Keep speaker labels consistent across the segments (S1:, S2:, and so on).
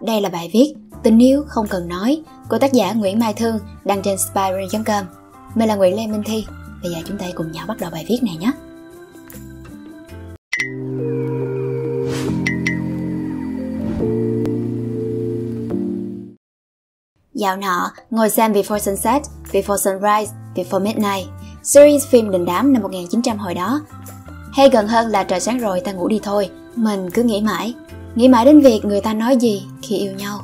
S1: Đây là bài viết Tình yêu không cần nói của tác giả Nguyễn Mai Thương đăng trên spiral.com. Mình là Nguyễn Lê Minh Thi. Bây giờ chúng ta cùng nhau bắt đầu bài viết này nhé. Dạo nọ, ngồi xem Before Sunset, Before Sunrise, Before Midnight, series phim đình đám năm 1900 hồi đó. Hay gần hơn là trời sáng rồi ta ngủ đi thôi, mình cứ nghĩ mãi, nghĩ mãi đến việc người ta nói gì khi yêu nhau.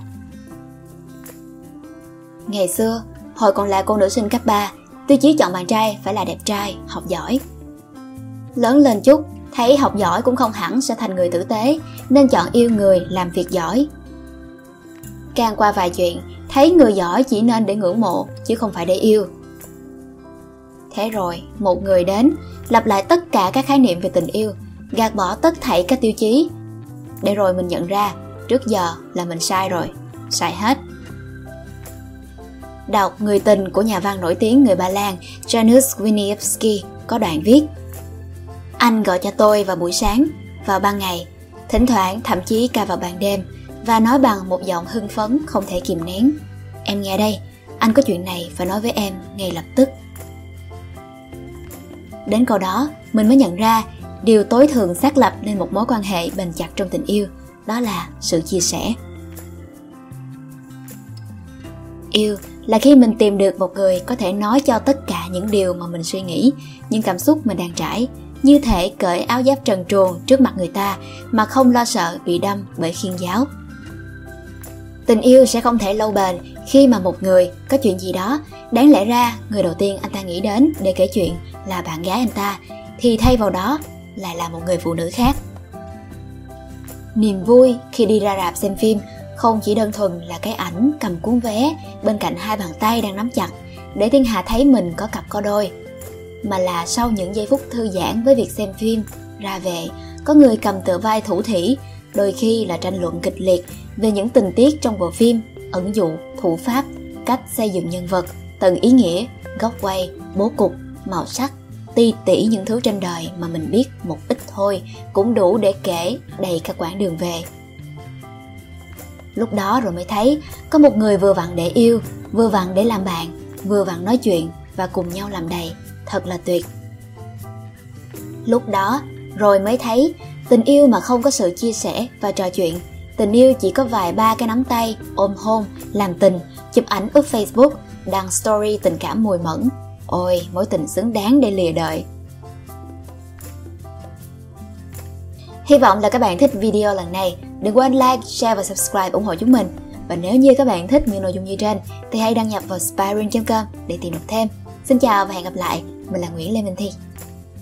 S1: Ngày xưa, hồi còn là cô nữ sinh cấp 3, tiêu chí chọn bạn trai phải là đẹp trai, học giỏi. Lớn lên chút, thấy học giỏi cũng không hẳn sẽ thành người tử tế, nên chọn yêu người làm việc giỏi. Càng qua vài chuyện, thấy người giỏi chỉ nên để ngưỡng mộ, chứ không phải để yêu. Thế rồi, một người đến, lặp lại tất cả các khái niệm về tình yêu, gạt bỏ tất thảy các tiêu chí. Để rồi mình nhận ra, trước giờ là mình sai rồi, sai hết. Đọc Người tình của nhà văn nổi tiếng người Ba Lan Janusz Winiewski có đoạn viết Anh gọi cho tôi vào buổi sáng, vào ban ngày, thỉnh thoảng thậm chí cả vào ban đêm và nói bằng một giọng hưng phấn không thể kìm nén. Em nghe đây, anh có chuyện này phải nói với em ngay lập tức. Đến câu đó, mình mới nhận ra điều tối thường xác lập nên một mối quan hệ bền chặt trong tình yêu, đó là sự chia sẻ. Yêu là khi mình tìm được một người có thể nói cho tất cả những điều mà mình suy nghĩ, những cảm xúc mình đang trải, như thể cởi áo giáp trần truồng trước mặt người ta mà không lo sợ bị đâm bởi khiên giáo. Tình yêu sẽ không thể lâu bền khi mà một người có chuyện gì đó, đáng lẽ ra người đầu tiên anh ta nghĩ đến để kể chuyện là bạn gái anh ta, thì thay vào đó lại là một người phụ nữ khác. Niềm vui khi đi ra rạp xem phim không chỉ đơn thuần là cái ảnh cầm cuốn vé bên cạnh hai bàn tay đang nắm chặt để thiên hạ thấy mình có cặp có đôi, mà là sau những giây phút thư giãn với việc xem phim ra về, có người cầm tựa vai thủ thủy đôi khi là tranh luận kịch liệt về những tình tiết trong bộ phim, ẩn dụ, thủ pháp, cách xây dựng nhân vật, tầng ý nghĩa, góc quay, bố cục, màu sắc ti tỉ những thứ trên đời mà mình biết một ít thôi, cũng đủ để kể, đầy cả quãng đường về. Lúc đó rồi mới thấy, có một người vừa vặn để yêu, vừa vặn để làm bạn, vừa vặn nói chuyện và cùng nhau làm đầy. Thật là tuyệt. Lúc đó rồi mới thấy, tình yêu mà không có sự chia sẻ và trò chuyện, tình yêu chỉ có vài ba cái nắm tay, ôm hôn, làm tình, chụp ảnh up facebook, đăng story tình cảm mùi mẫn ôi mối tình xứng đáng để lìa đời Hy vọng là các bạn thích video lần này. Đừng quên like, share và subscribe ủng hộ chúng mình. Và nếu như các bạn thích những nội dung như trên thì hãy đăng nhập vào spyring.com để tìm đọc thêm. Xin chào và hẹn gặp lại. Mình là Nguyễn Lê Minh Thi.